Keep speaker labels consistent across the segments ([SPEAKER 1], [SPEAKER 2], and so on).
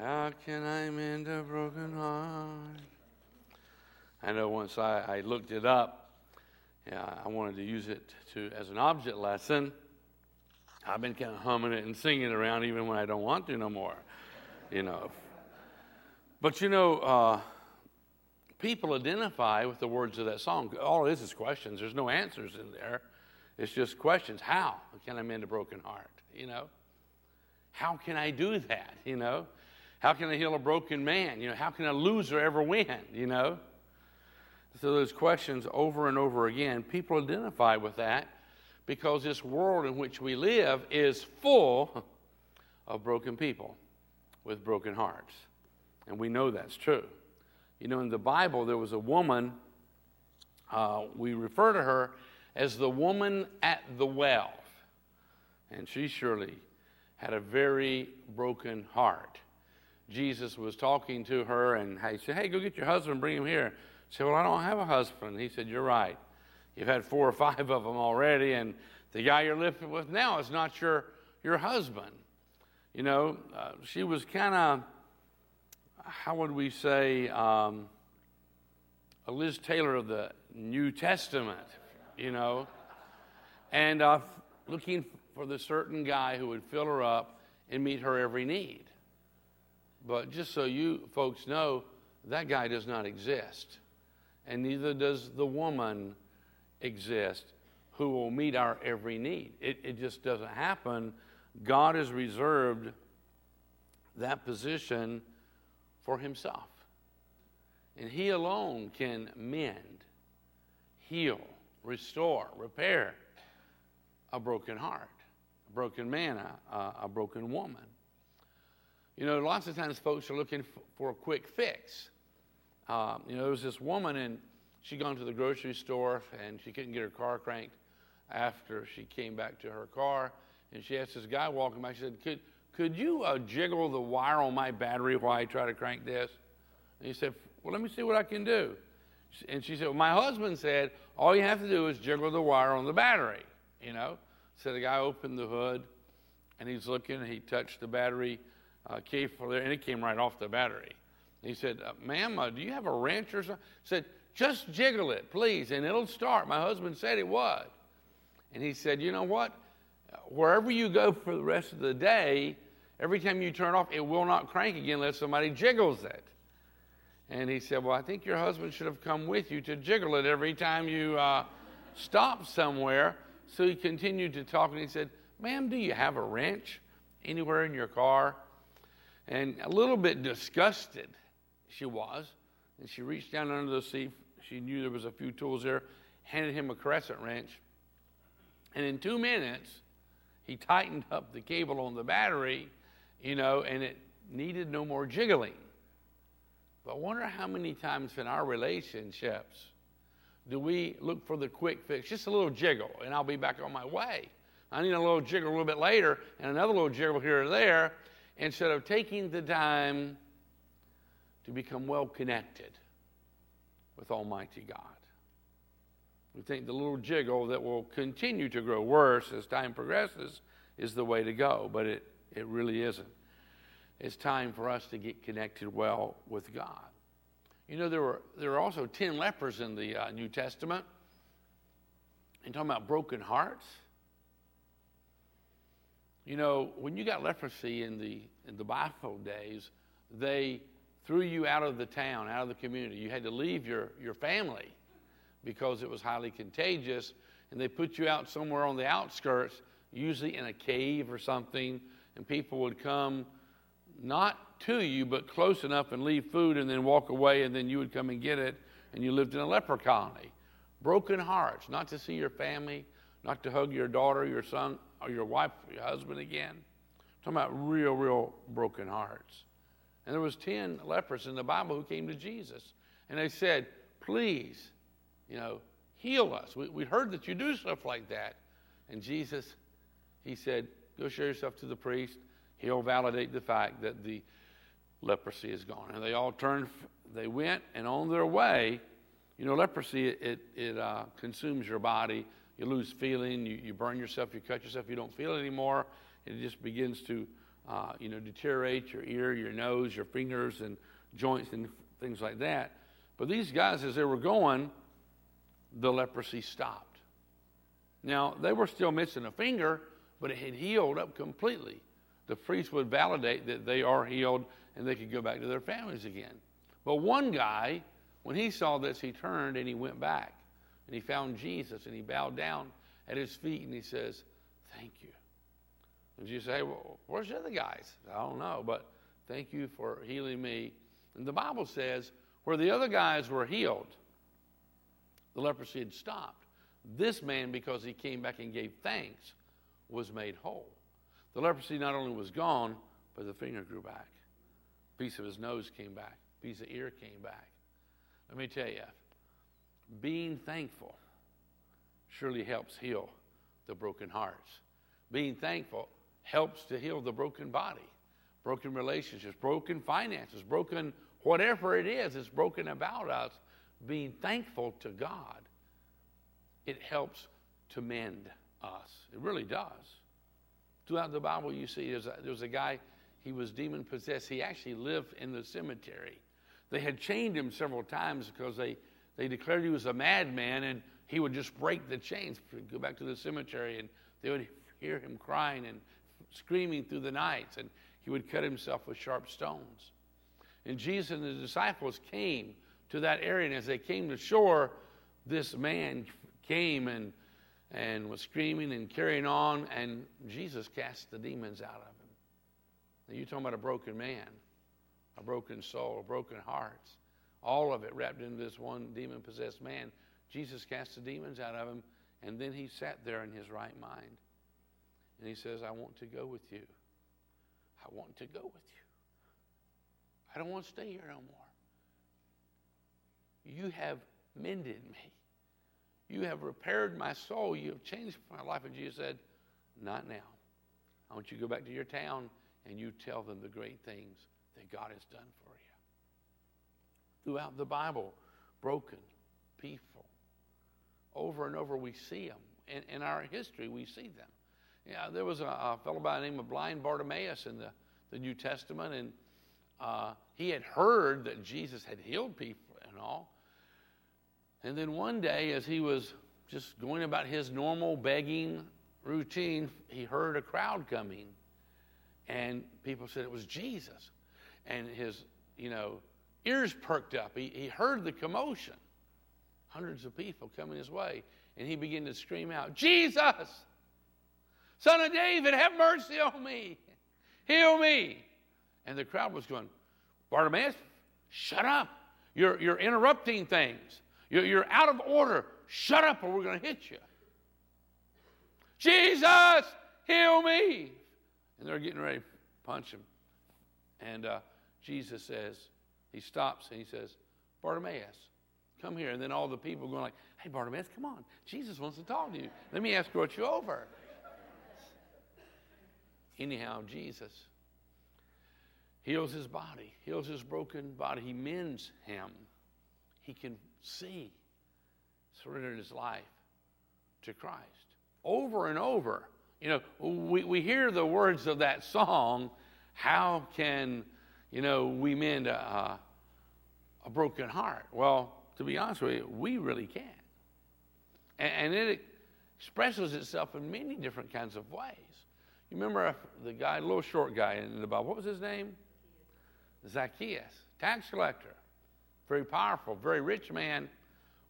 [SPEAKER 1] How can I mend a broken heart? I know once I, I looked it up, yeah, I wanted to use it to as an object lesson. I've been kind of humming it and singing it around even when I don't want to no more, you know. But you know, uh, people identify with the words of that song. All it is is questions. There's no answers in there. It's just questions. How can I mend a broken heart? You know, how can I do that? You know, how can I heal a broken man? You know, how can a loser ever win? You know, so those questions over and over again. People identify with that because this world in which we live is full of broken people with broken hearts. And we know that's true. You know, in the Bible, there was a woman, uh, we refer to her as the woman at the well. And she surely had a very broken heart. Jesus was talking to her, and he said, Hey, go get your husband, bring him here. She said, Well, I don't have a husband. He said, You're right. You've had four or five of them already, and the guy you're living with now is not your, your husband. You know, uh, she was kind of, how would we say, um, a Liz Taylor of the New Testament, you know, and uh, looking for the certain guy who would fill her up and meet her every need. But just so you folks know, that guy does not exist. And neither does the woman exist who will meet our every need. It, it just doesn't happen. God has reserved that position for Himself. And He alone can mend, heal, restore, repair a broken heart, a broken man, a, a broken woman. You know, lots of times folks are looking for a quick fix. Um, you know, there was this woman, and she'd gone to the grocery store and she couldn't get her car cranked after she came back to her car, and she asked this guy walking by, she said, Could, could you uh, jiggle the wire on my battery while I try to crank this? And he said, Well, let me see what I can do. And she said, Well, my husband said, All you have to do is jiggle the wire on the battery, you know? So the guy opened the hood, and he's looking, and he touched the battery uh, key for there, and it came right off the battery. He said, uh, Ma'am, uh, do you have a wrench or something? said, Just jiggle it, please, and it'll start. My husband said it would. And he said, You know what? Wherever you go for the rest of the day, every time you turn off, it will not crank again unless somebody jiggles it. And he said, Well, I think your husband should have come with you to jiggle it every time you uh, stop somewhere. So he continued to talk, and he said, Ma'am, do you have a wrench anywhere in your car? And a little bit disgusted she was. And she reached down under the seat. She knew there was a few tools there, handed him a crescent wrench. And in two minutes, he tightened up the cable on the battery, you know, and it needed no more jiggling. But I wonder how many times in our relationships do we look for the quick fix, just a little jiggle, and I'll be back on my way. I need a little jiggle a little bit later and another little jiggle here or there instead of taking the time to become well connected with Almighty God. We think the little jiggle that will continue to grow worse as time progresses is the way to go, but it, it really isn't. It's time for us to get connected well with God. You know, there were, there were also 10 lepers in the uh, New Testament. And talking about broken hearts. You know, when you got leprosy in the, in the Bible days, they threw you out of the town, out of the community. You had to leave your, your family because it was highly contagious. And they put you out somewhere on the outskirts, usually in a cave or something, and people would come not to you, but close enough and leave food and then walk away, and then you would come and get it, and you lived in a leper colony. Broken hearts, not to see your family, not to hug your daughter, your son, or your wife, or your husband again. I'm talking about real, real broken hearts. And there was 10 lepers in the Bible who came to Jesus. And they said, please, you know, heal us. We, we heard that you do stuff like that. And Jesus, he said, go show yourself to the priest. He'll validate the fact that the leprosy is gone. And they all turned, they went, and on their way, you know, leprosy, it, it uh, consumes your body. You lose feeling, you, you burn yourself, you cut yourself, you don't feel it anymore. It just begins to uh, you know, deteriorate your ear, your nose, your fingers, and joints and things like that. But these guys, as they were going, the leprosy stopped. Now, they were still missing a finger, but it had healed up completely. The priest would validate that they are healed and they could go back to their families again. But one guy, when he saw this, he turned and he went back and he found Jesus and he bowed down at his feet and he says, Thank you. And you say, Well, where's the other guys? I don't know, but thank you for healing me. And the Bible says, where the other guys were healed, the leprosy had stopped. This man, because he came back and gave thanks, was made whole. The leprosy not only was gone, but the finger grew back. A piece of his nose came back. A piece of ear came back. Let me tell you, being thankful surely helps heal the broken hearts. Being thankful helps to heal the broken body, broken relationships, broken finances, broken whatever it is that's broken about us. Being thankful to God, it helps to mend us. It really does. Throughout the Bible, you see there's a, there's a guy, he was demon possessed. He actually lived in the cemetery. They had chained him several times because they, they declared he was a madman and he would just break the chains, go back to the cemetery, and they would hear him crying and screaming through the nights, and he would cut himself with sharp stones. And Jesus and the disciples came to that area, and as they came to shore, this man came and, and was screaming and carrying on, and Jesus cast the demons out of him. Now, you're talking about a broken man, a broken soul, a broken hearts, all of it wrapped into this one demon possessed man. Jesus cast the demons out of him, and then he sat there in his right mind. And he says, I want to go with you. I want to go with you. I don't want to stay here no more. You have mended me. You have repaired my soul. You have changed my life. And Jesus said, Not now. I want you to go back to your town and you tell them the great things that God has done for you. Throughout the Bible, broken people. Over and over, we see them. In, in our history, we see them. Yeah, there was a, a fellow by the name of blind Bartimaeus in the, the New Testament, and uh, he had heard that Jesus had healed people and all. And then one day, as he was just going about his normal begging routine, he heard a crowd coming. And people said it was Jesus. And his, you know, ears perked up. He, he heard the commotion. Hundreds of people coming his way. And he began to scream out, Jesus! Son of David, have mercy on me. Heal me. And the crowd was going, Bartimaeus, shut up. You're, you're interrupting things. You're, you're out of order. Shut up or we're going to hit you. Jesus, heal me. And they're getting ready to punch him. And uh, Jesus says, he stops and he says, Bartimaeus, come here. And then all the people going like, hey, Bartimaeus, come on. Jesus wants to talk to you. Let me escort you over. Anyhow, Jesus heals his body, heals his broken body. He mends him. He can see, surrendered his life to Christ. Over and over. You know, we, we hear the words of that song, how can, you know, we mend a, a broken heart? Well, to be honest with you, we really can. And, and it expresses itself in many different kinds of ways. You remember the guy, little short guy in the Bible, what was his name? Zacchaeus, tax collector. Very powerful, very rich man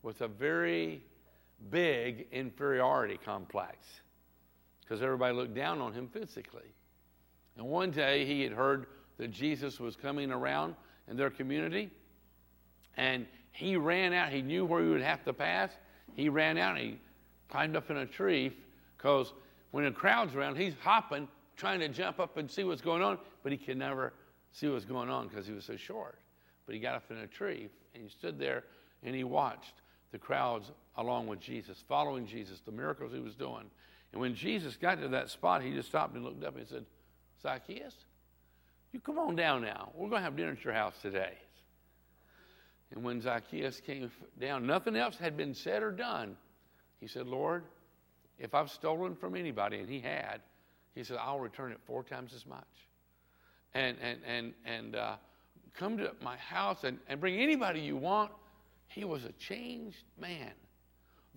[SPEAKER 1] with a very big inferiority complex because everybody looked down on him physically. And one day he had heard that Jesus was coming around in their community, and he ran out. He knew where he would have to pass. He ran out and he climbed up in a tree because when a crowd's around, he's hopping, trying to jump up and see what's going on, but he can never see what's going on because he was so short. But he got up in a tree and he stood there and he watched the crowds along with Jesus, following Jesus, the miracles he was doing. And when Jesus got to that spot, he just stopped and looked up and said, Zacchaeus, you come on down now. We're going to have dinner at your house today. And when Zacchaeus came down, nothing else had been said or done. He said, Lord, if I've stolen from anybody, and he had, he said, I'll return it four times as much. and, and, and, and uh, come to my house and, and bring anybody you want. He was a changed man.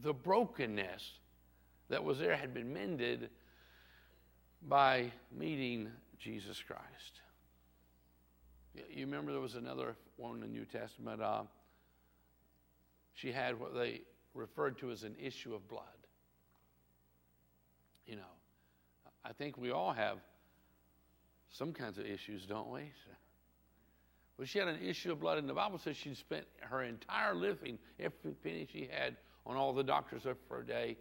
[SPEAKER 1] The brokenness that was there had been mended by meeting Jesus Christ. You remember there was another one in the New Testament. Uh, she had what they referred to as an issue of blood. You know, I think we all have some kinds of issues, don't we? But she had an issue of blood, and the Bible says she spent her entire living, every penny she had, on all the doctors for a day.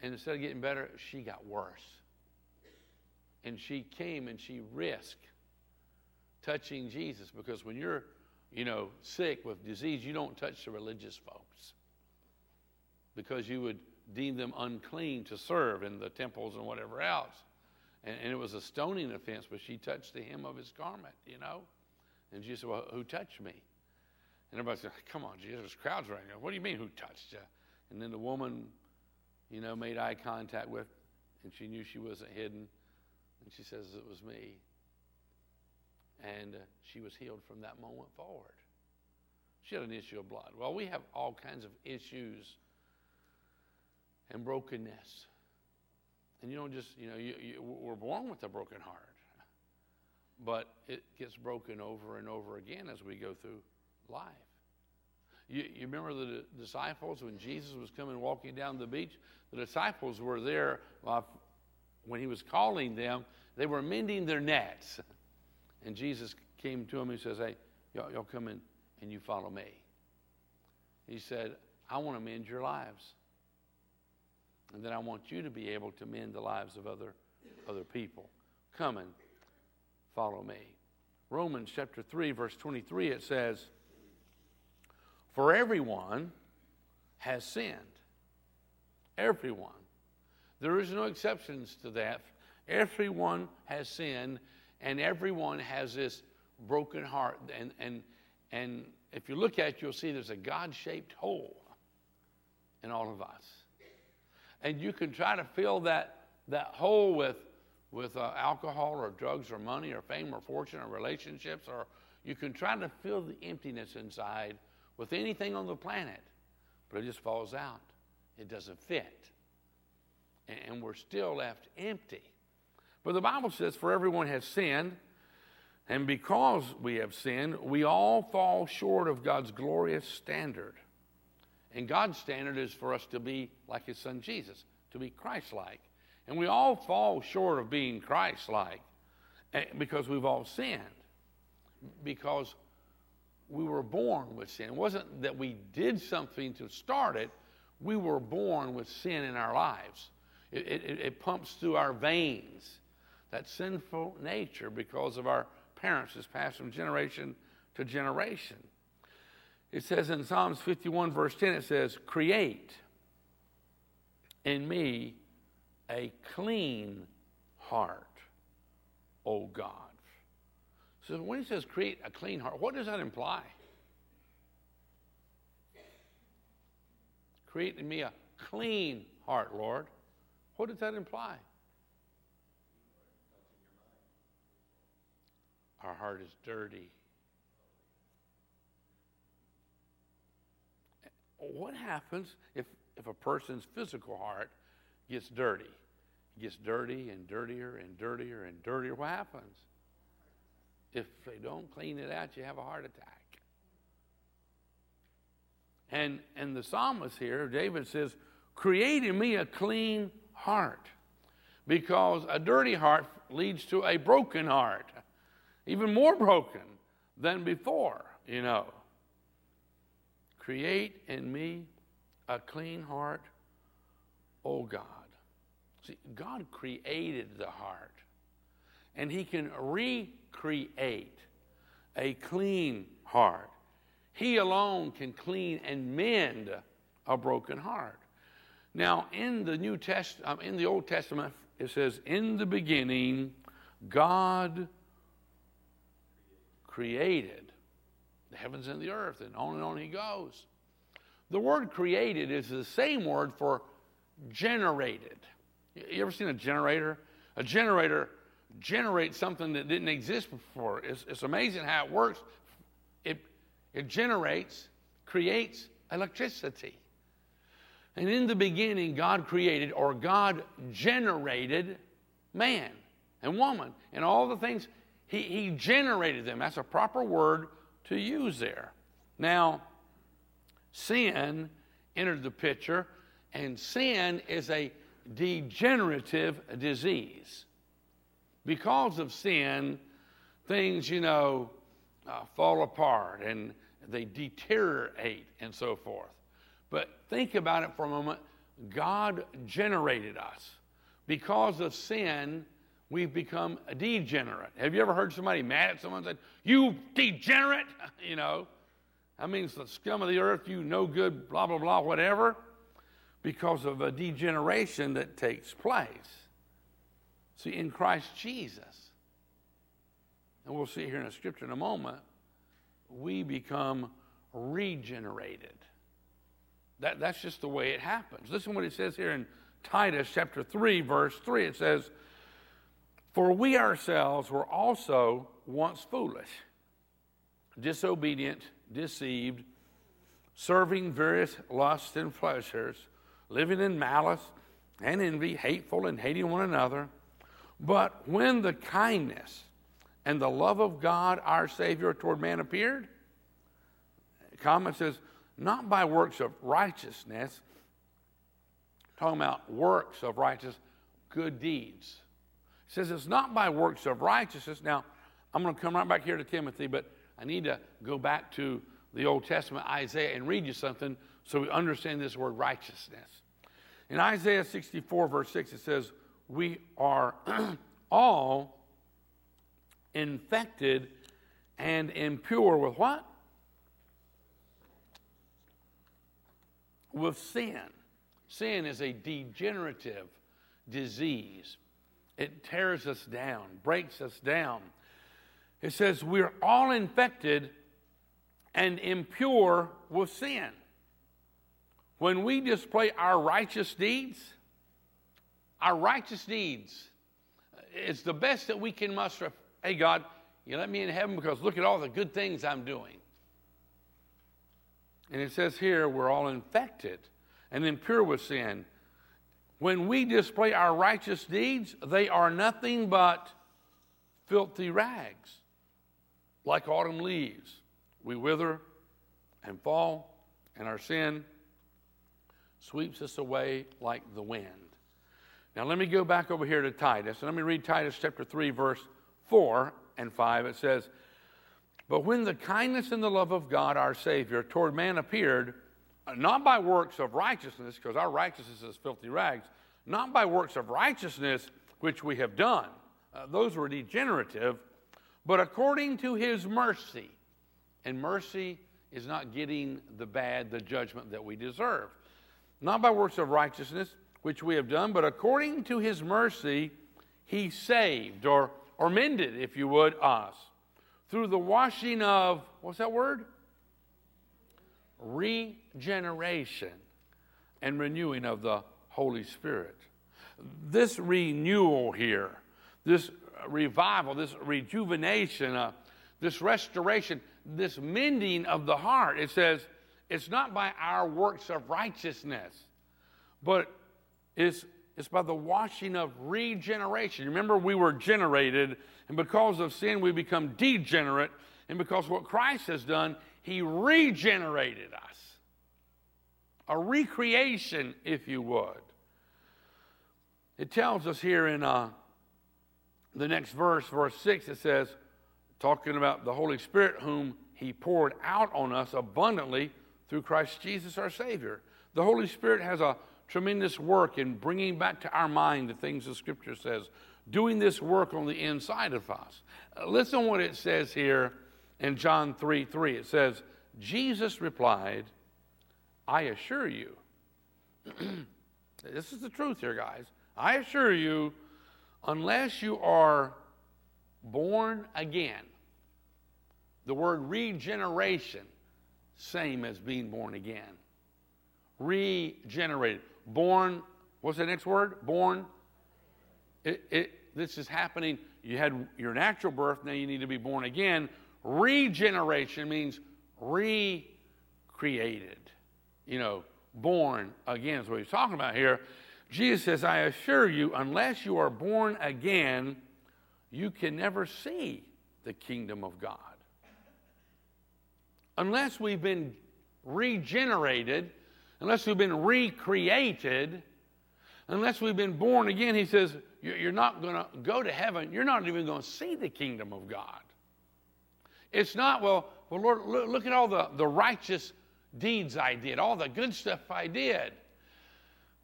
[SPEAKER 1] And instead of getting better, she got worse. And she came and she risked touching Jesus because when you're, you know, sick with disease, you don't touch the religious folks because you would deem them unclean to serve in the temples and whatever else. And, and, it was a stoning offense, but she touched the hem of his garment, you know? And Jesus said, Well, who touched me? And everybody said, Come on, Jesus, crowds right now. What do you mean, who touched you? And then the woman, you know, made eye contact with, and she knew she wasn't hidden. And she says, It was me. And uh, she was healed from that moment forward. She had an issue of blood. Well, we have all kinds of issues and brokenness. And you don't just, you know, you, you, we're born with a broken heart, but it gets broken over and over again as we go through life. You, you remember the disciples when Jesus was coming walking down the beach? The disciples were there when he was calling them, they were mending their nets. And Jesus came to them and says, Hey, y'all, y'all come in and you follow me. He said, I want to mend your lives. And then I want you to be able to mend the lives of other, other people. Come and follow me. Romans chapter 3, verse 23, it says, For everyone has sinned. Everyone. There is no exceptions to that. Everyone has sinned, and everyone has this broken heart. And, and, and if you look at it, you'll see there's a God shaped hole in all of us and you can try to fill that, that hole with, with uh, alcohol or drugs or money or fame or fortune or relationships, or you can try to fill the emptiness inside with anything on the planet, but it just falls out. It doesn't fit. And, and we're still left empty. But the Bible says, For everyone has sinned, and because we have sinned, we all fall short of God's glorious standard. And God's standard is for us to be like his son Jesus, to be Christ like. And we all fall short of being Christ like eh, because we've all sinned. Because we were born with sin. It wasn't that we did something to start it, we were born with sin in our lives. It, it, it pumps through our veins, that sinful nature, because of our parents, has passed from generation to generation. It says in Psalms 51, verse 10, it says, Create in me a clean heart, O God. So when he says create a clean heart, what does that imply? Create in me a clean heart, Lord. What does that imply? Our heart is dirty. what happens if, if a person's physical heart gets dirty? It gets dirty and dirtier and dirtier and dirtier. What happens? If they don't clean it out, you have a heart attack. And, and the psalmist here, David says, Create in me a clean heart. Because a dirty heart leads to a broken heart, even more broken than before, you know. Create in me a clean heart, O God. See, God created the heart, and He can recreate a clean heart. He alone can clean and mend a broken heart. Now, in the New Test, um, in the Old Testament, it says, "In the beginning, God created the heavens and the earth, and on and on he goes. The word created is the same word for generated. You ever seen a generator? A generator generate something that didn't exist before. It's, it's amazing how it works. It, it generates, creates electricity. And in the beginning, God created or God generated man and woman and all the things. He, he generated them. That's a proper word to use there. Now, sin entered the picture, and sin is a degenerative disease. Because of sin, things, you know, uh, fall apart and they deteriorate and so forth. But think about it for a moment. God generated us. Because of sin, we've become degenerate. Have you ever heard somebody mad at someone said, You degenerate? You know, that means the scum of the earth, you no good, blah, blah, blah, whatever, because of a degeneration that takes place. See, in Christ Jesus, and we'll see here in the scripture in a moment, we become regenerated. That, that's just the way it happens. Listen what it says here in Titus chapter 3, verse 3. It says, For we ourselves were also once foolish, disobedient, deceived, serving various lusts and pleasures, living in malice and envy, hateful and hating one another. But when the kindness and the love of God our Savior toward man appeared, comment says, not by works of righteousness, talking about works of righteousness, good deeds. Says it's not by works of righteousness. Now, I'm going to come right back here to Timothy, but I need to go back to the Old Testament, Isaiah, and read you something so we understand this word righteousness. In Isaiah 64, verse 6, it says, We are all infected and impure with what? With sin. Sin is a degenerative disease. It tears us down, breaks us down. It says we're all infected and impure with sin. When we display our righteous deeds, our righteous deeds, it's the best that we can muster. Hey, God, you let me in heaven because look at all the good things I'm doing. And it says here, we're all infected and impure with sin. When we display our righteous deeds, they are nothing but filthy rags, like autumn leaves. We wither and fall, and our sin sweeps us away like the wind. Now, let me go back over here to Titus, and let me read Titus chapter 3, verse 4 and 5. It says, But when the kindness and the love of God our Savior toward man appeared, not by works of righteousness, because our righteousness is filthy rags, not by works of righteousness which we have done, uh, those were degenerative, but according to his mercy and mercy is not getting the bad, the judgment that we deserve. Not by works of righteousness, which we have done, but according to his mercy, he saved or, or mended, if you would, us through the washing of, what's that word? Regeneration and renewing of the Holy Spirit. This renewal here, this revival, this rejuvenation, uh, this restoration, this mending of the heart. It says it's not by our works of righteousness, but it's, it's by the washing of regeneration. Remember, we were generated, and because of sin, we become degenerate. And because what Christ has done, He regenerated us. A recreation, if you would. It tells us here in uh, the next verse, verse 6, it says, talking about the Holy Spirit, whom he poured out on us abundantly through Christ Jesus our Savior. The Holy Spirit has a tremendous work in bringing back to our mind the things the Scripture says, doing this work on the inside of us. Listen what it says here in John 3 3. It says, Jesus replied, I assure you, this is the truth here, guys. I assure you, unless you are born again, the word regeneration, same as being born again. Regenerated. Born, what's the next word? Born. It, it, this is happening you had your natural birth, now you need to be born again. Regeneration means recreated, you know, born again is what he's talking about here. Jesus says, I assure you, unless you are born again, you can never see the kingdom of God. Unless we've been regenerated, unless we've been recreated, unless we've been born again, he says, you're not going to go to heaven. You're not even going to see the kingdom of God. It's not, well, well Lord, look at all the, the righteous deeds I did, all the good stuff I did.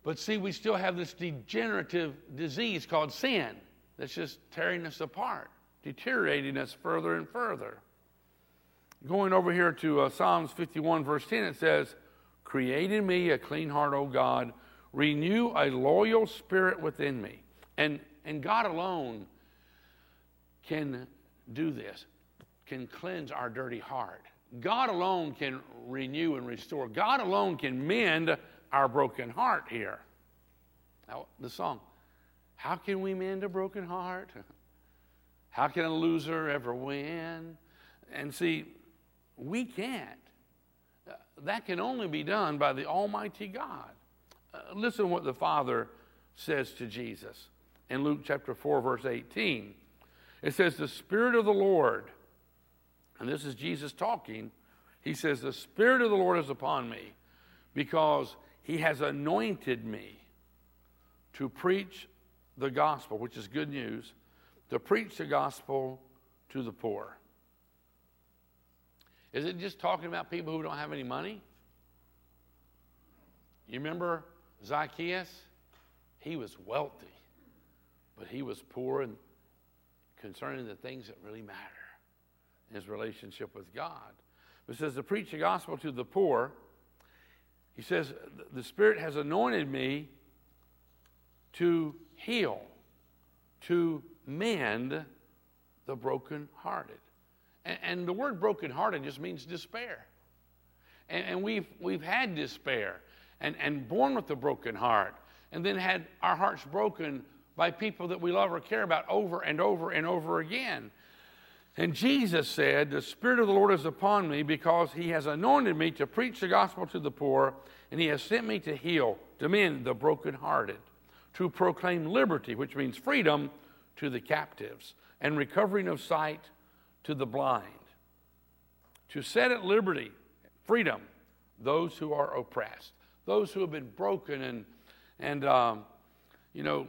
[SPEAKER 1] But see, we still have this degenerative disease called sin that's just tearing us apart, deteriorating us further and further. Going over here to uh, Psalms 51, verse 10, it says, Create in me a clean heart, O God, renew a loyal spirit within me. And, and God alone can do this, can cleanse our dirty heart. God alone can renew and restore. God alone can mend our broken heart here. Now, the song, How can we mend a broken heart? How can a loser ever win? And see, we can't. That can only be done by the Almighty God. Uh, listen what the Father says to Jesus in Luke chapter 4, verse 18. It says, The Spirit of the Lord, and this is Jesus talking, he says, The Spirit of the Lord is upon me because he has anointed me to preach the gospel, which is good news, to preach the gospel to the poor. Is it just talking about people who don't have any money? You remember Zacchaeus? He was wealthy, but he was poor and concerning the things that really matter his relationship with God. It says to preach the gospel to the poor. He says, The Spirit has anointed me to heal, to mend the brokenhearted. And, and the word brokenhearted just means despair. And, and, we've, we've had despair and, and born with a broken heart, and then had our hearts broken by people that we love or care about over and over and over again. And Jesus said, The Spirit of the Lord is upon me because he has anointed me to preach the gospel to the poor, and he has sent me to heal, to mend the brokenhearted, to proclaim liberty, which means freedom, to the captives, and recovering of sight to the blind, to set at liberty, freedom, those who are oppressed, those who have been broken and, and um, you know,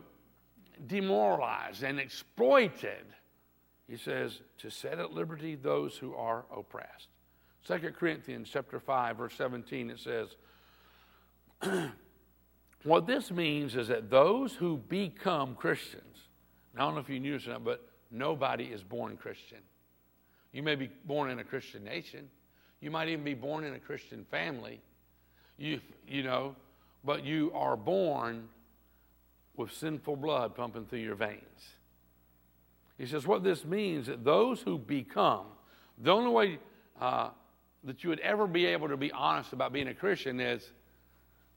[SPEAKER 1] demoralized and exploited. He says, to set at liberty those who are oppressed. 2 Corinthians chapter 5, verse 17, it says, what this means is that those who become Christians, I don't know if you knew this or not, but nobody is born Christian. You may be born in a Christian nation. You might even be born in a Christian family. You, you know, but you are born with sinful blood pumping through your veins. He says, what this means that those who become, the only way uh, that you would ever be able to be honest about being a Christian is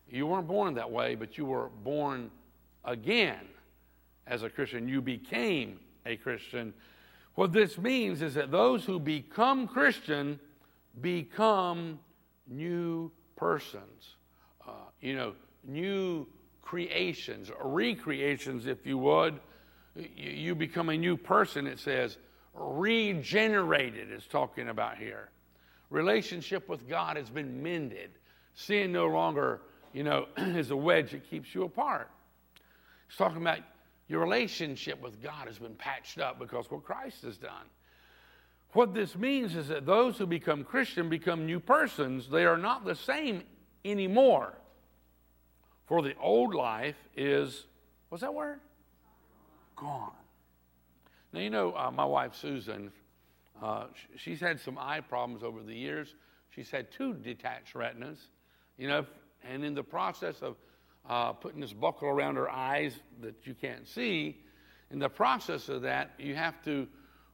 [SPEAKER 1] you weren't born that way, but you were born again as a Christian. You became a Christian what this means is that those who become Christian become new persons, uh, you know, new creations, recreations, if you would. You become a new person, it says. Regenerated is talking about here. Relationship with God has been mended. Sin no longer, you know, is a wedge that keeps you apart. He's talking about your relationship with God has been patched up because what Christ has done. What this means is that those who become Christian become new persons. They are not the same anymore. For the old life is, what's that word? Gone. Now, you know, uh, my wife Susan, uh, she's had some eye problems over the years. She's had two detached retinas, you know, and in the process of uh, putting this buckle around her eyes that you can't see. In the process of that, you have to,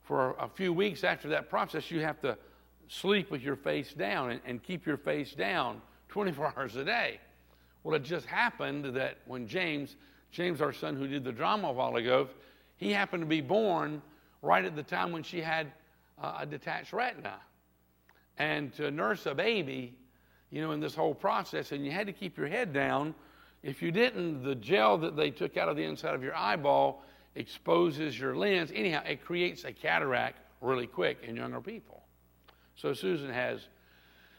[SPEAKER 1] for a few weeks after that process, you have to sleep with your face down and, and keep your face down 24 hours a day. Well, it just happened that when James, James, our son who did the drama a while ago, he happened to be born right at the time when she had uh, a detached retina. And to nurse a baby, you know, in this whole process, and you had to keep your head down. If you didn't, the gel that they took out of the inside of your eyeball exposes your lens. Anyhow, it creates a cataract really quick in younger people. So Susan has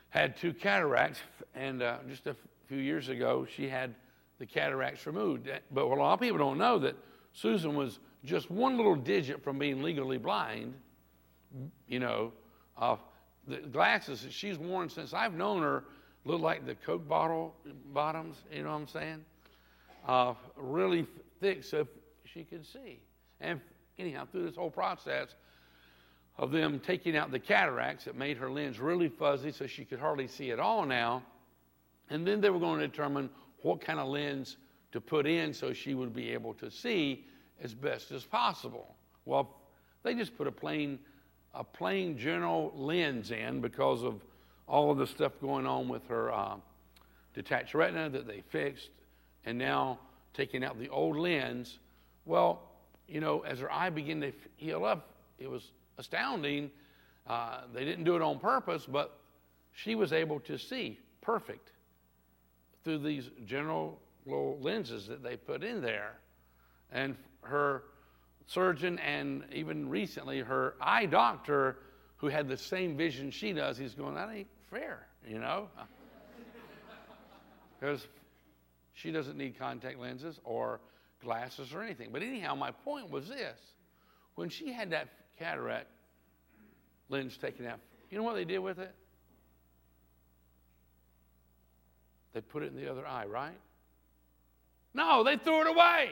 [SPEAKER 1] had two cataracts, and uh, just a few years ago, she had the cataracts removed. But a lot of people don't know that Susan was just one little digit from being legally blind. You know, the glasses that she's worn since I've known her look like the Coke bottle bottoms. You know what I'm saying? Uh, really thick, so she could see. And anyhow, through this whole process of them taking out the cataracts, it made her lens really fuzzy, so she could hardly see at all now. And then they were going to determine what kind of lens to put in so she would be able to see as best as possible. Well, they just put a plain, a plain general lens in because of all of the stuff going on with her uh, detached retina that they fixed, and now taking out the old lens. Well, you know, as her eye began to heal up, it was astounding. Uh, they didn't do it on purpose, but she was able to see perfect through these general lenses that they put in there. And her surgeon, and even recently her eye doctor, who had the same vision she does, he's going, That ain't fair, you know? Because she doesn't need contact lenses or glasses or anything. But anyhow, my point was this when she had that cataract lens taken out, you know what they did with it? They put it in the other eye, right? No, they threw it away.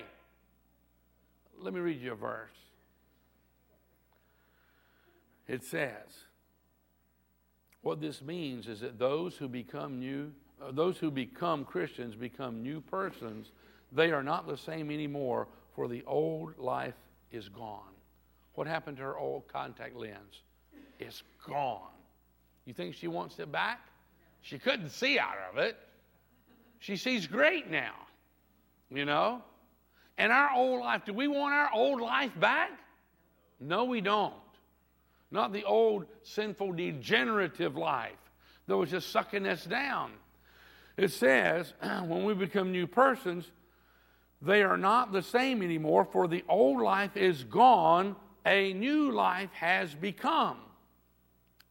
[SPEAKER 1] Let me read you a verse. It says, what this means is that those who become new, uh, those who become Christians become new persons. They are not the same anymore, for the old life is gone. What happened to her old contact lens? It's gone. You think she wants it back? She couldn't see out of it. She sees great now, you know? And our old life, do we want our old life back? No, we don't. Not the old sinful, degenerative life that was just sucking us down. It says, when we become new persons, they are not the same anymore, for the old life is gone, a new life has become.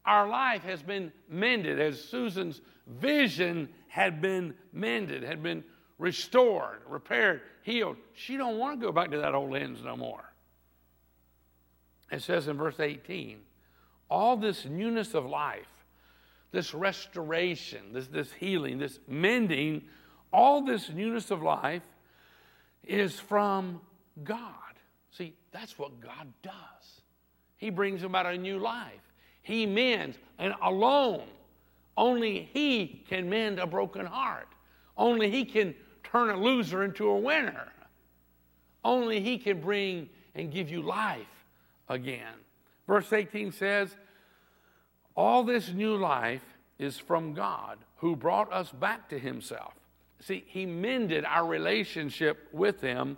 [SPEAKER 1] Our life has been mended as Susan's vision had been mended, had been restored, repaired, healed. She don't want to go back to that old lens no more. It says in verse 18, all this newness of life, this restoration, this, this healing, this mending, all this newness of life is from God. See, that's what God does. He brings about a new life. He mends, and alone only He can mend a broken heart. Only He can turn a loser into a winner. Only He can bring and give you life again. Verse 18 says, All this new life is from God who brought us back to Himself. See, He mended our relationship with Him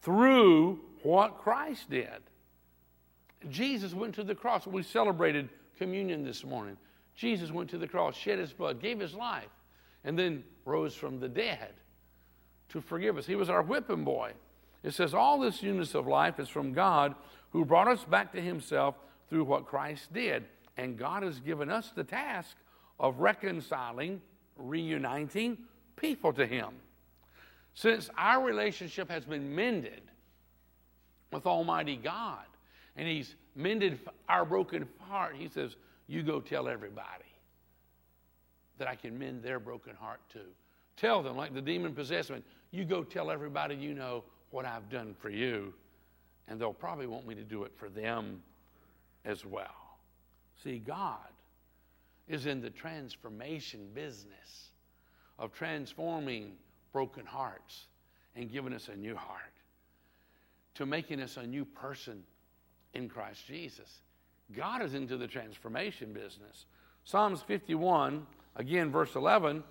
[SPEAKER 1] through what Christ did. Jesus went to the cross. We celebrated communion this morning. Jesus went to the cross, shed his blood, gave his life, and then rose from the dead to forgive us. He was our whipping boy. It says, All this newness of life is from God who brought us back to himself through what Christ did. And God has given us the task of reconciling, reuniting people to him. Since our relationship has been mended with Almighty God, and He's mended our broken heart, He says, you go tell everybody that I can mend their broken heart too. Tell them, like the demon possessed you go tell everybody you know what I've done for you, and they'll probably want me to do it for them as well. See, God is in the transformation business of transforming broken hearts and giving us a new heart, to making us a new person in Christ Jesus. God is into the transformation business. Psalms 51, again, verse 11,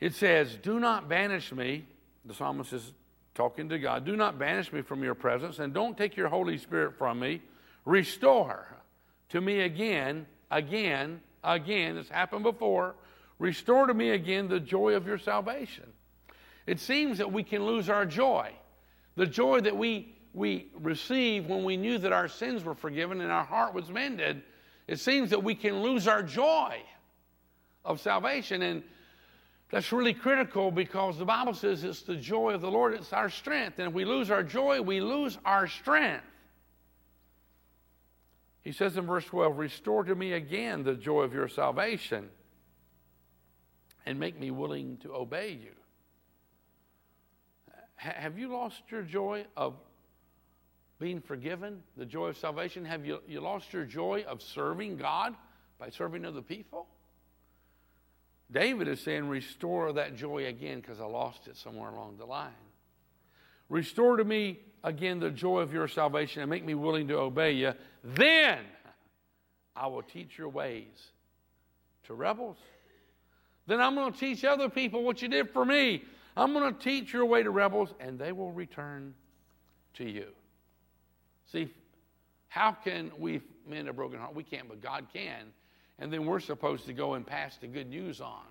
[SPEAKER 1] it says, Do not banish me. The psalmist is talking to God, do not banish me from your presence, and don't take your Holy Spirit from me. Restore to me again, again, again. It's happened before. Restore to me again the joy of your salvation. It seems that we can lose our joy. The joy that we, we received when we knew that our sins were forgiven and our heart was mended. It seems that we can lose our joy of salvation. And that's really critical because the Bible says it's the joy of the Lord, it's our strength. And if we lose our joy, we lose our strength. He says in verse 12, Restore to me again the joy of your salvation and make me willing to obey you. have you lost your joy of being forgiven, the joy of salvation? Have you, you lost your joy of serving God by serving other people? David is saying, Restore that joy again because I lost it somewhere along the line. Restore to me again the joy of your salvation and make me willing to obey you. Then I will teach your ways to rebels. Then I'm going to teach other people what you did for me. I'm going to teach your way to rebels, and they will return to you. See, how can we mend a broken heart? We can't, but God can. And then we're supposed to go and pass the good news on.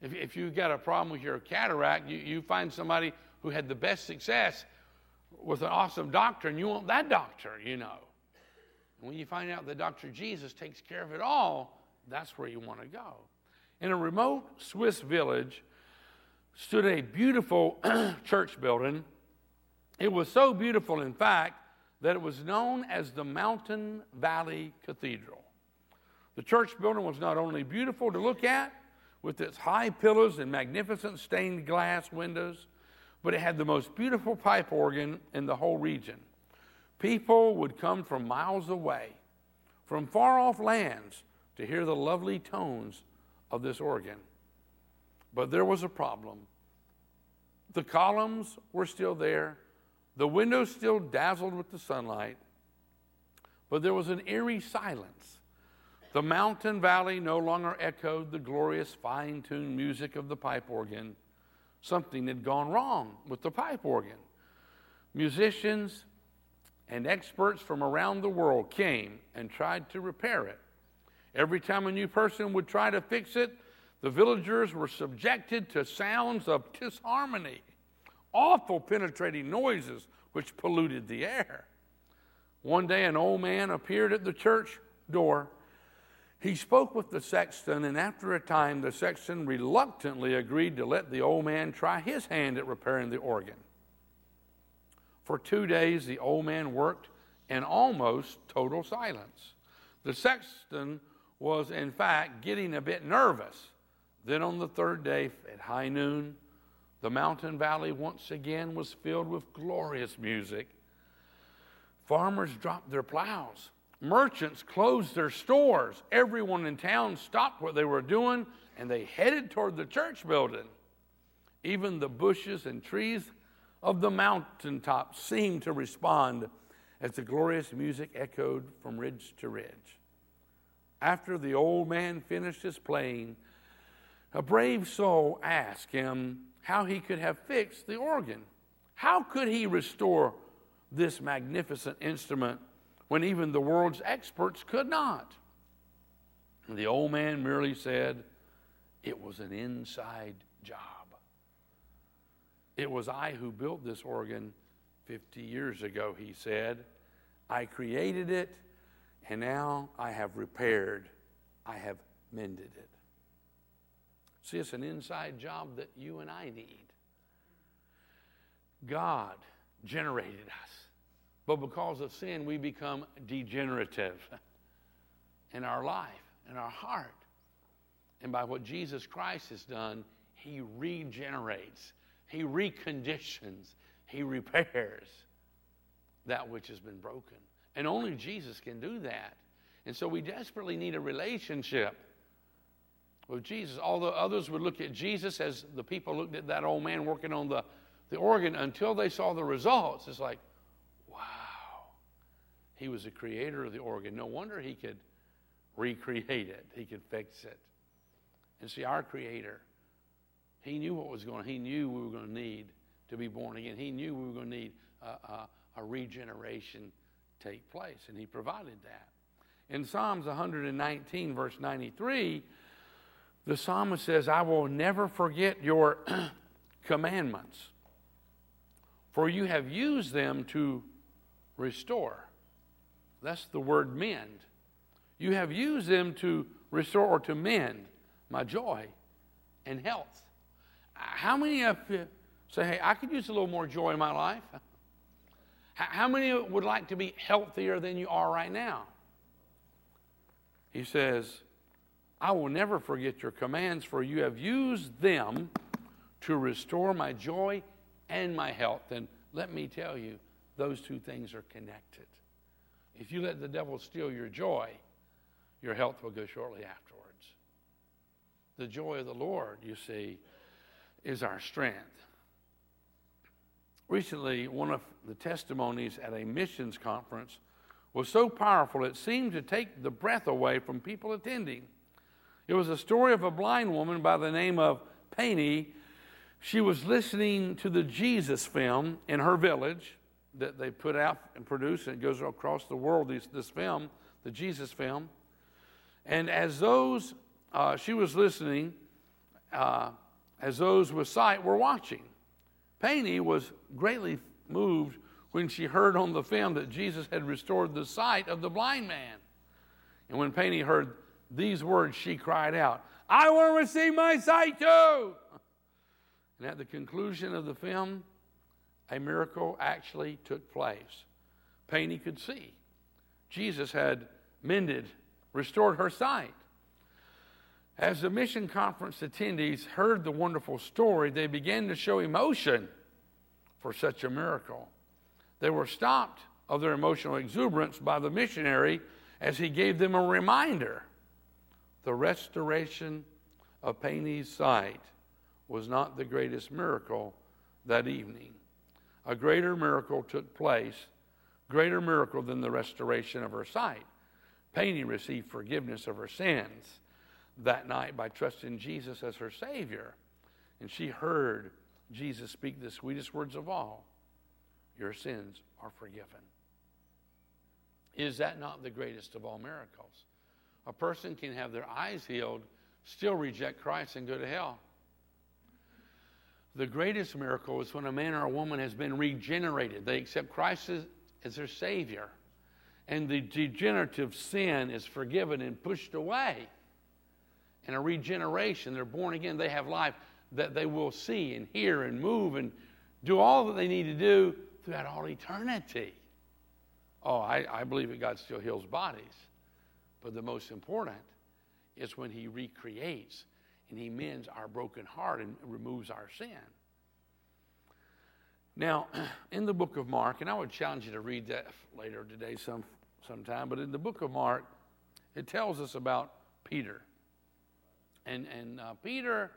[SPEAKER 1] If, if you've got a problem with your cataract, you, you find somebody who had the best success with an awesome doctor, and you want that doctor, you know. And when you find out that Dr. Jesus takes care of it all, that's where you want to go. In a remote Swiss village stood a beautiful church building. It was so beautiful, in fact, that it was known as the Mountain Valley Cathedral. The church building was not only beautiful to look at, with its high pillars and magnificent stained glass windows, but it had the most beautiful pipe organ in the whole region. People would come from miles away, from far off lands, to hear the lovely tones of this organ. But there was a problem. The columns were still there, the windows still dazzled with the sunlight, but there was an eerie silence. The mountain valley no longer echoed the glorious, fine tuned music of the pipe organ. Something had gone wrong with the pipe organ. Musicians and experts from around the world came and tried to repair it. Every time a new person would try to fix it, the villagers were subjected to sounds of disharmony, awful penetrating noises which polluted the air. One day, an old man appeared at the church door. He spoke with the sexton, and after a time, the sexton reluctantly agreed to let the old man try his hand at repairing the organ. For two days, the old man worked in almost total silence. The sexton was, in fact, getting a bit nervous. Then on the third day at high noon, the mountain valley once again was filled with glorious music. Farmers dropped their plows. Merchants closed their stores. Everyone in town stopped what they were doing and they headed toward the church building. Even the bushes and trees of the mountaintop seemed to respond as the glorious music echoed from ridge to ridge. After the old man finished his playing, a brave soul asked him how he could have fixed the organ. How could he restore this magnificent instrument when even the world's experts could not? And the old man merely said, It was an inside job. It was I who built this organ 50 years ago, he said. I created it and now I have repaired, I have mended it. See, it's an inside job that you and I need. God generated us, but because of sin, we become degenerative in our life, in our heart. And by what Jesus Christ has done, He regenerates, He reconditions, He repairs that which has been broken. And only Jesus can do that. And so we desperately need a relationship with Jesus. Although others would look at Jesus as the people looked at that old man working on the, the organ until they saw the results. It's like, wow, he was the creator of the organ. No wonder he could recreate it, he could fix it. And see, our creator, he knew what was going on. He knew we were going to need to be born again. He knew we were going to need a, a, a regeneration take place, and He provided that. In Psalms 119, verse 93, the psalmist says, I will never forget your commandments, for you have used them to restore. That's the word mend. You have used them to restore or to mend my joy and health. How many of you say, hey, I could use a little more joy in my life? How many would like to be healthier than you are right now? He says, I will never forget your commands, for you have used them to restore my joy and my health. And let me tell you, those two things are connected. If you let the devil steal your joy, your health will go shortly afterwards. The joy of the Lord, you see, is our strength. Recently, one of the testimonies at a missions conference was so powerful it seemed to take the breath away from people attending. It was a story of a blind woman by the name of Penny. She was listening to the Jesus film in her village that they put out and produced, and it goes across the world, this, this film, the Jesus film. And as those, uh, she was listening, uh, as those with sight were watching. Penny was greatly moved when she heard on the film that Jesus had restored the sight of the blind man. And when Penny heard these words, she cried out, I want to receive my sight too. And at the conclusion of the film, a miracle actually took place. Penny could see. Jesus had mended, restored her sight. As the mission conference attendees heard the wonderful story, they began to show emotion for such a miracle. They were stopped of their emotional exuberance by the missionary as he gave them a reminder. The restoration of Penny's sight was not the greatest miracle that evening. A greater miracle took place, greater miracle than the restoration of her sight. Penny received forgiveness of her sins that night by trusting Jesus as her Savior. And she heard Jesus speak the sweetest words of all Your sins are forgiven. Is that not the greatest of all miracles? A person can have their eyes healed, still reject Christ, and go to hell. The greatest miracle is when a man or a woman has been regenerated. They accept Christ as, as their Savior, and the degenerative sin is forgiven and pushed away and a regeneration. They're born again. They have life that they will see and hear and move and do all that they need to do throughout all eternity. Oh, I, I believe that God still heals bodies. But the most important is when He recreates and He mends our broken heart and removes our sin. Now, in the book of Mark, and I would challenge you to read that later today some, sometime, but in the book of Mark, it tells us about Peter. And, and uh, Peter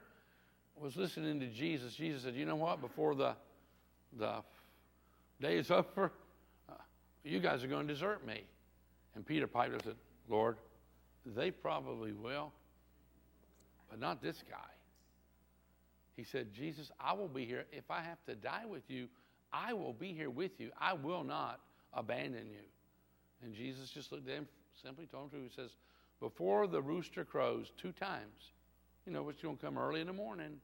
[SPEAKER 1] was listening to Jesus. Jesus said, You know what? Before the, the day is over, uh, you guys are going to desert me. And Peter piped up and said, Lord, they probably will, but not this guy. He said, Jesus, I will be here. If I have to die with you, I will be here with you. I will not abandon you. And Jesus just looked at him, simply told him, He says, Before the rooster crows two times, you know, it's going to come early in the morning.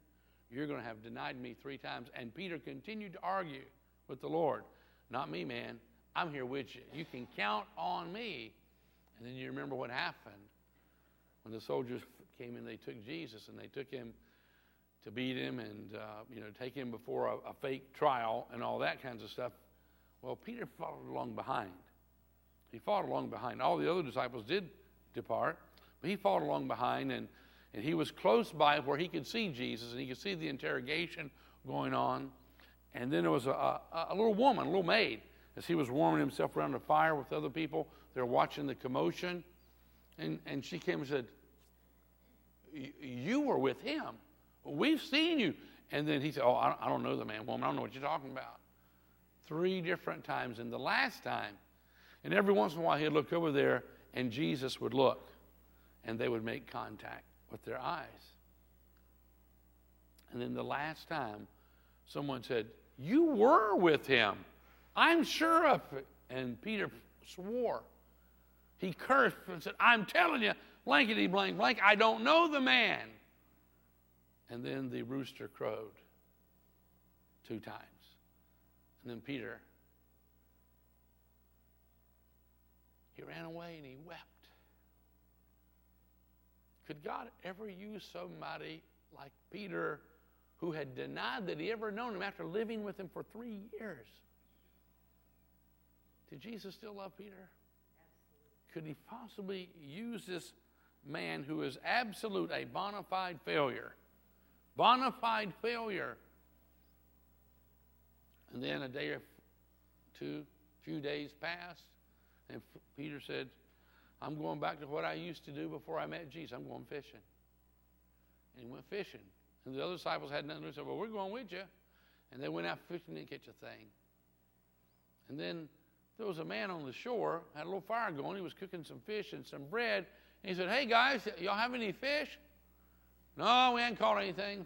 [SPEAKER 1] You're going to have denied me three times. And Peter continued to argue with the Lord. Not me, man. I'm here with you. You can count on me. And then you remember what happened when the soldiers came and they took Jesus and they took him to beat him and uh, you know take him before a, a fake trial and all that kinds of stuff. Well, Peter followed along behind. He followed along behind. All the other disciples did depart, but he followed along behind and and he was close by where he could see Jesus and he could see the interrogation going on. And then there was a, a, a little woman, a little maid, as he was warming himself around the fire with other people. They're watching the commotion. And, and she came and said, You were with him. We've seen you. And then he said, Oh, I don't know the man, woman. I don't know what you're talking about. Three different times. And the last time, and every once in a while he'd look over there and Jesus would look and they would make contact with their eyes. And then the last time, someone said, You were with him. I'm sure of it. And Peter swore. He cursed and said, I'm telling you, blankety blank blank, I don't know the man. And then the rooster crowed two times. And then Peter, he ran away and he wept. Could God ever use somebody like Peter who had denied that he ever known him after living with him for three years? Did Jesus still love Peter? Could he possibly use this man who is absolute a bona fide failure? Bona fide failure. And then a day or two, few days passed, and Peter said, I'm going back to what I used to do before I met Jesus. I'm going fishing. And he went fishing. And the other disciples had nothing to do. Said, Well, we're going with you. And they went out fishing and catch a thing. And then there was a man on the shore, had a little fire going. He was cooking some fish and some bread. And he said, Hey guys, y'all have any fish? No, we hadn't caught anything.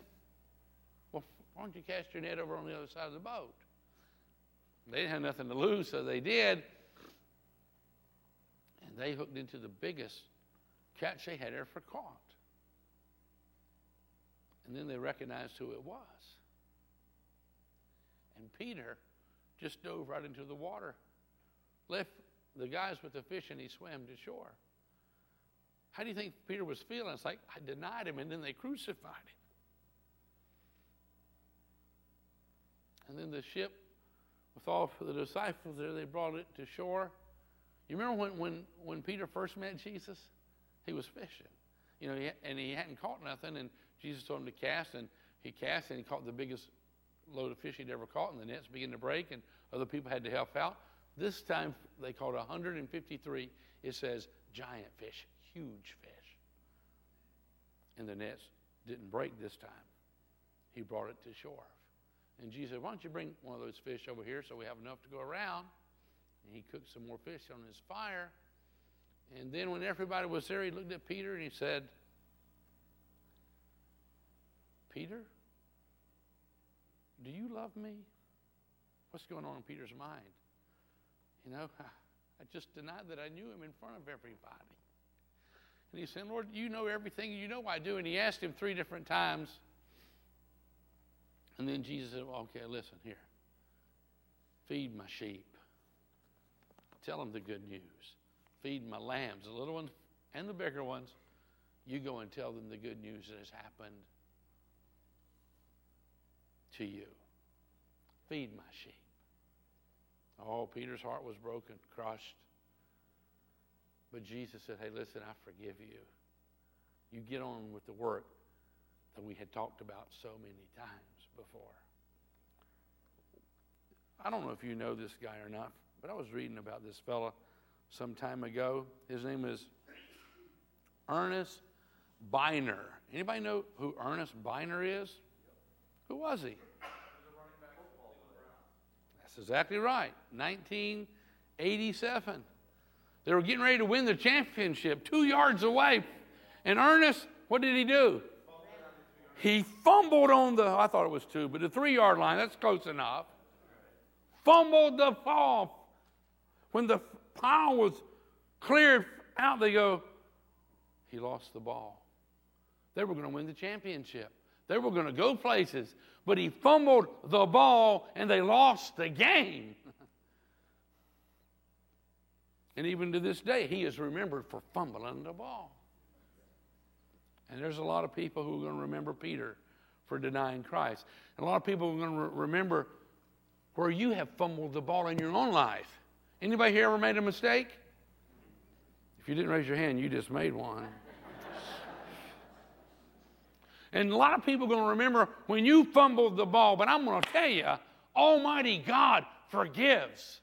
[SPEAKER 1] Well, why don't you cast your net over on the other side of the boat? They didn't have nothing to lose, so they did. And they hooked into the biggest catch they had ever caught. And then they recognized who it was. And Peter just dove right into the water, left the guys with the fish, and he swam to shore. How do you think Peter was feeling? It's like, I denied him, and then they crucified him. And then the ship, with all the disciples there, they brought it to shore. You remember when, when, when Peter first met Jesus? He was fishing. You know, and he hadn't caught nothing, and Jesus told him to cast, and he cast, and he caught the biggest load of fish he'd ever caught, and the nets began to break, and other people had to help out. This time they caught 153. It says giant fish, huge fish. And the nets didn't break this time. He brought it to shore. And Jesus said, Why don't you bring one of those fish over here so we have enough to go around? And he cooked some more fish on his fire. And then when everybody was there, he looked at Peter and he said, Peter, do you love me? What's going on in Peter's mind? You know, I just denied that I knew him in front of everybody. And he said, Lord, you know everything. You know I do. And he asked him three different times. And then Jesus said, well, okay, listen here. Feed my sheep. Tell them the good news. Feed my lambs, the little ones and the bigger ones. You go and tell them the good news that has happened to you. Feed my sheep. Oh, Peter's heart was broken, crushed. But Jesus said, Hey, listen, I forgive you. You get on with the work that we had talked about so many times before. I don't know if you know this guy or not, but I was reading about this fella some time ago. His name is Ernest Byner. Anybody know who Ernest Byner is? Who was he? Exactly right. 1987. They were getting ready to win the championship two yards away. And Ernest, what did he do? He fumbled on the, I thought it was two, but the three yard line, that's close enough. Fumbled the ball. When the pile was cleared out, they go, he lost the ball. They were going to win the championship. They were going to go places, but he fumbled the ball and they lost the game. and even to this day, he is remembered for fumbling the ball. And there's a lot of people who are going to remember Peter for denying Christ. And a lot of people are going to re- remember where you have fumbled the ball in your own life. Anybody here ever made a mistake? If you didn't raise your hand, you just made one. And a lot of people are going to remember when you fumbled the ball, but I'm going to tell you, Almighty God forgives.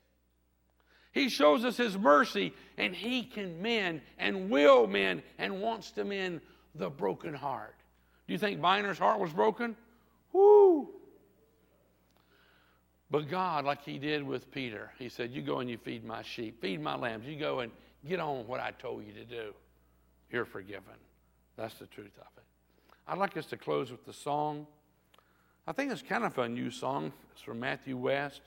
[SPEAKER 1] He shows us His mercy, and He can mend and will mend and wants to mend the broken heart. Do you think Byner's heart was broken? Woo! But God, like He did with Peter, He said, You go and you feed my sheep, feed my lambs. You go and get on what I told you to do. You're forgiven. That's the truth of it. I'd like us to close with the song. I think it's kind of a new song. It's from Matthew West.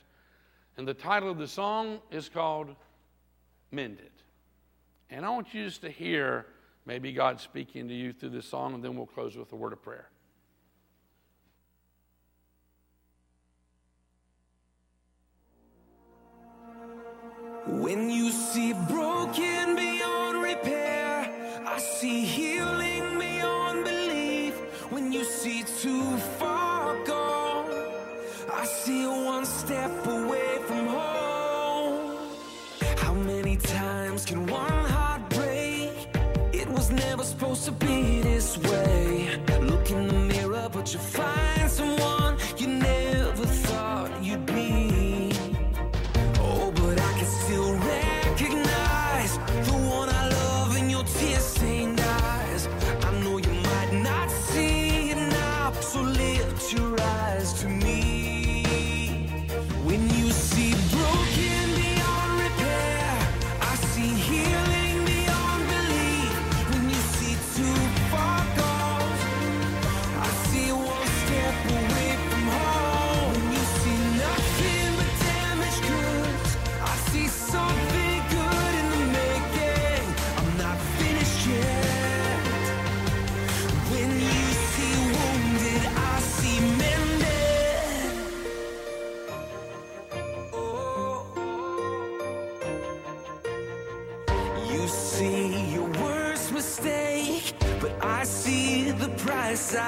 [SPEAKER 1] And the title of the song is called Mended. And I want you just to hear maybe God speaking to you through this song, and then we'll close with a word of prayer.
[SPEAKER 2] When you see broken can one heart break? It was never supposed to be this way. Look in the mirror, but you find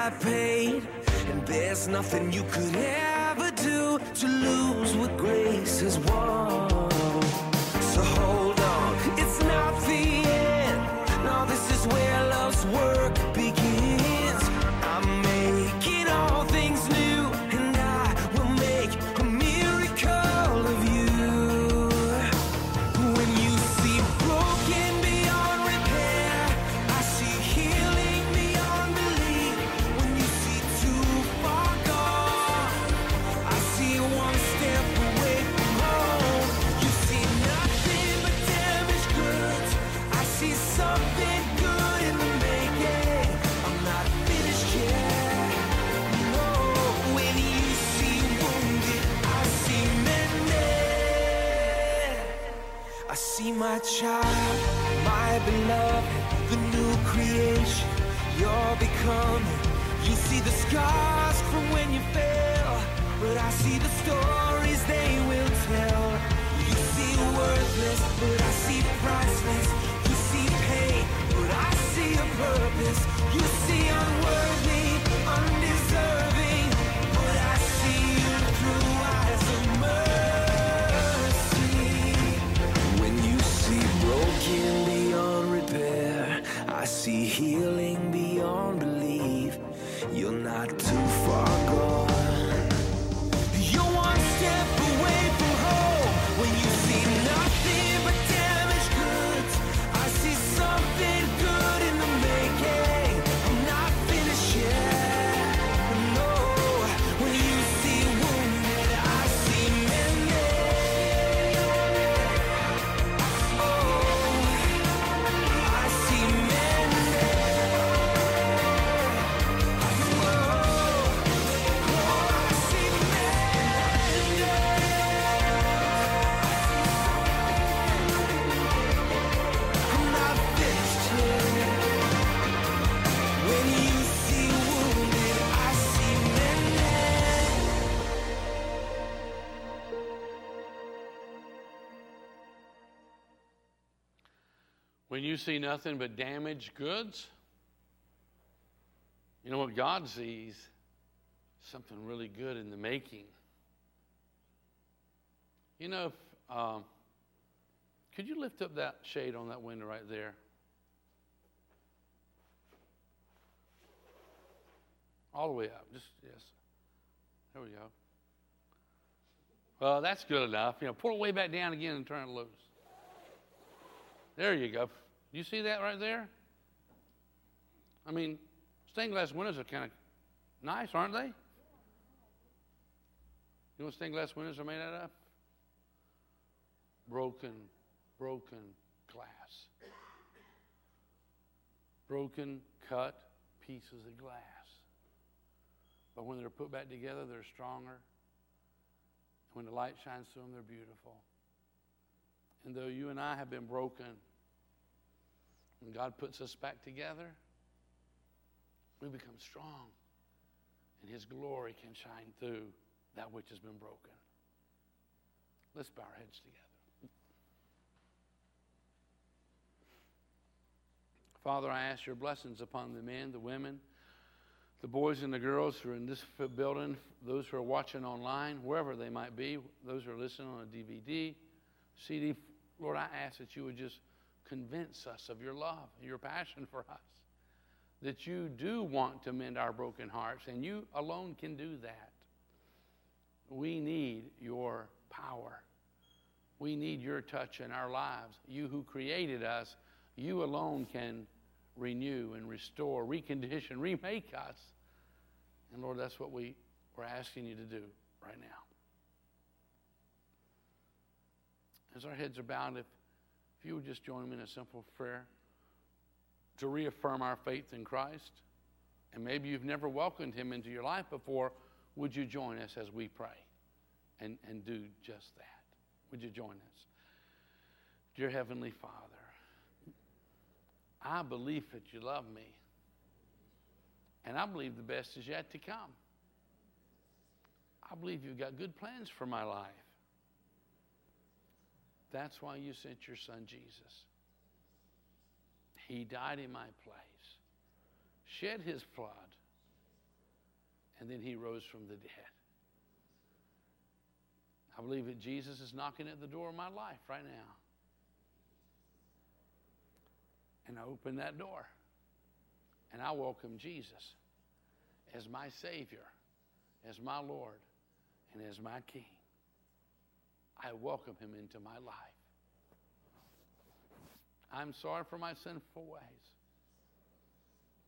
[SPEAKER 2] I paid. And there's nothing you could ever do to lose what grace has won. So hold on, it's not the end. No, this is where love's work my child, my beloved, the new creation you're becoming. You see the scars from when you fell, but I see the stories they will tell. You see worthless, but I see priceless. You see pain, but I see a purpose. You see unworthy, see healing beyond belief. You're not too far you see nothing but damaged goods, you
[SPEAKER 1] know what God sees? Something really good in the making. You know, if, um, could you lift up that shade on that window right there? All the way up. Just, yes. There we go. Well, that's good enough. You know, pull it way back down again and turn it loose. There you go. You see that right there? I mean, stained glass windows are kind of nice, aren't they? You know what stained glass windows are made out of? Broken, broken glass. Broken, cut pieces of glass. But when they're put back together, they're stronger. And when the light shines through them, they're beautiful. And though you and I have been broken, when God puts us back together, we become strong. And His glory can shine through that which has been broken. Let's bow our heads together. Father, I ask your blessings upon the men, the women, the boys and the girls who are in this building, those who are watching online, wherever they might be, those who are listening on a DVD, CD. Lord, I ask that you would just convince us of your love, your passion for us, that you do want to mend our broken hearts, and you alone can do that. We need your power. We need your touch in our lives. You who created us, you alone can renew and restore, recondition, remake us. And Lord, that's what we, we're asking you to do right now. As our heads are bowed, if, if you would just join me in a simple prayer to reaffirm our faith in Christ, and maybe you've never welcomed him into your life before, would you join us as we pray and, and do just that? Would you join us? Dear Heavenly Father, I believe that you love me. And I believe the best is yet to come. I believe you've got good plans for my life. That's why you sent your son Jesus. He died in my place, shed his blood, and then he rose from the dead. I believe that Jesus is knocking at the door of my life right now. And I open that door. And I welcome Jesus as my Savior, as my Lord, and as my King. I welcome him into my life. I'm sorry for my sinful ways,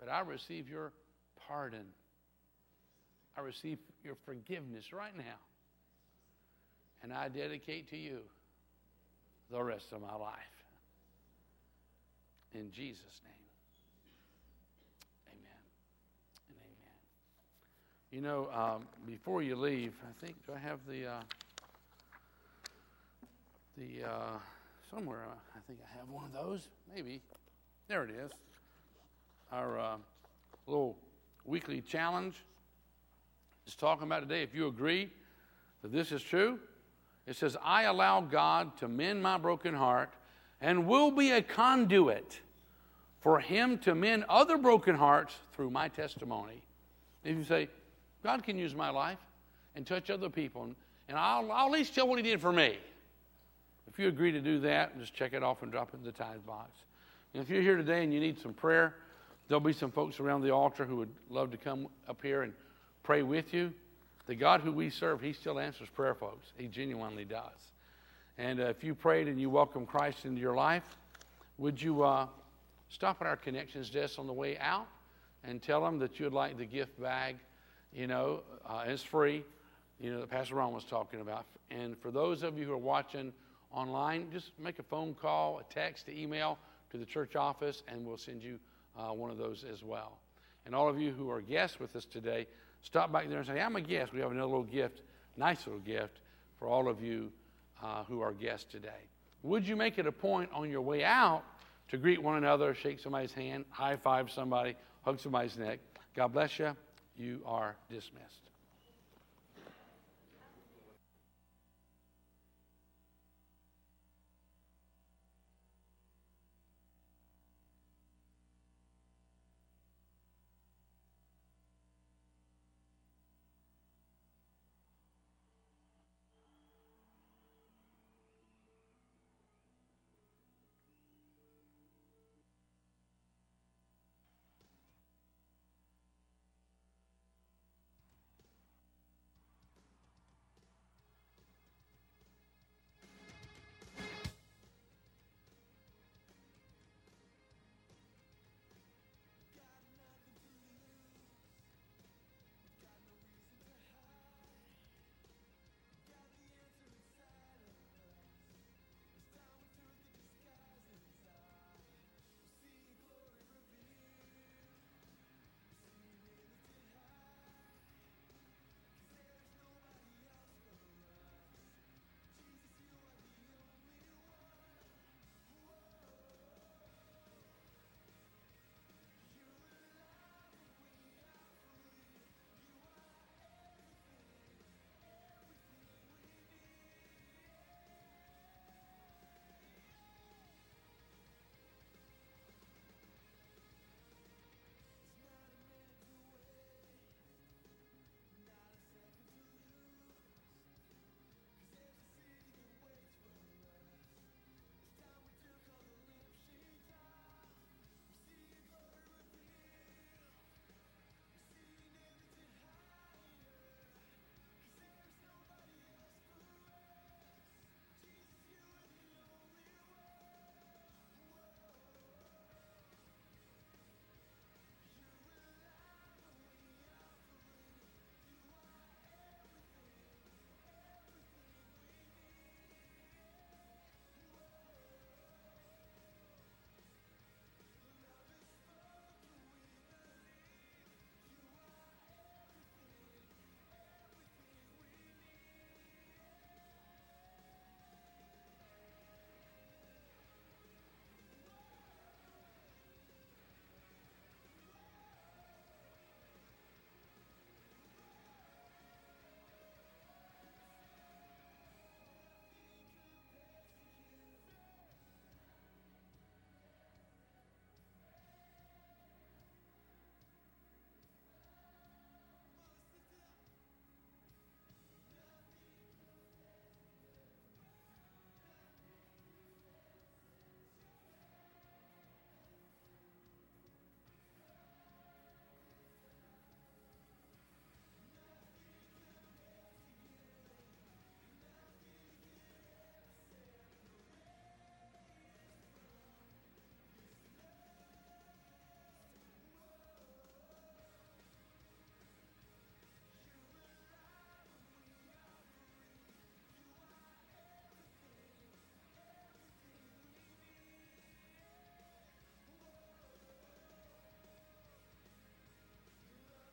[SPEAKER 1] but I receive your pardon. I receive your forgiveness right now. And I dedicate to you the rest of my life. In Jesus' name. Amen and amen. You know, um, before you leave, I think, do I have the, uh, the, uh, somewhere, uh, I think I have one of those. Maybe. There it is. Our uh, little weekly challenge is talking about today. If you agree that this is true, it says, I allow God to mend my broken heart and will be a conduit for Him to mend other broken hearts through my testimony. If you say, God can use my life and touch other people, and I'll, I'll at least tell what He did for me. If you agree to do that, just check it off and drop it in the tithe box. And if you're here today and you need some prayer, there'll be some folks around the altar who would love to come up here and pray with you. The God who we serve, He still answers prayer, folks. He genuinely does. And uh, if you prayed and you welcome Christ into your life, would you uh, stop at our connections desk on the way out and tell them that you'd like the gift bag. You know, uh, it's free, you know, that Pastor Ron was talking about. And for those of you who are watching online, just make a phone call, a text, an email to the church office, and we'll send you uh, one of those as well. And all of you who are guests with us today, stop back there and say, I'm a guest. We have another little gift, nice little gift for all of you uh, who are guests today. Would you make it a point on your way out to greet one another, shake somebody's hand, high five somebody, hug somebody's neck. God bless you. You are dismissed.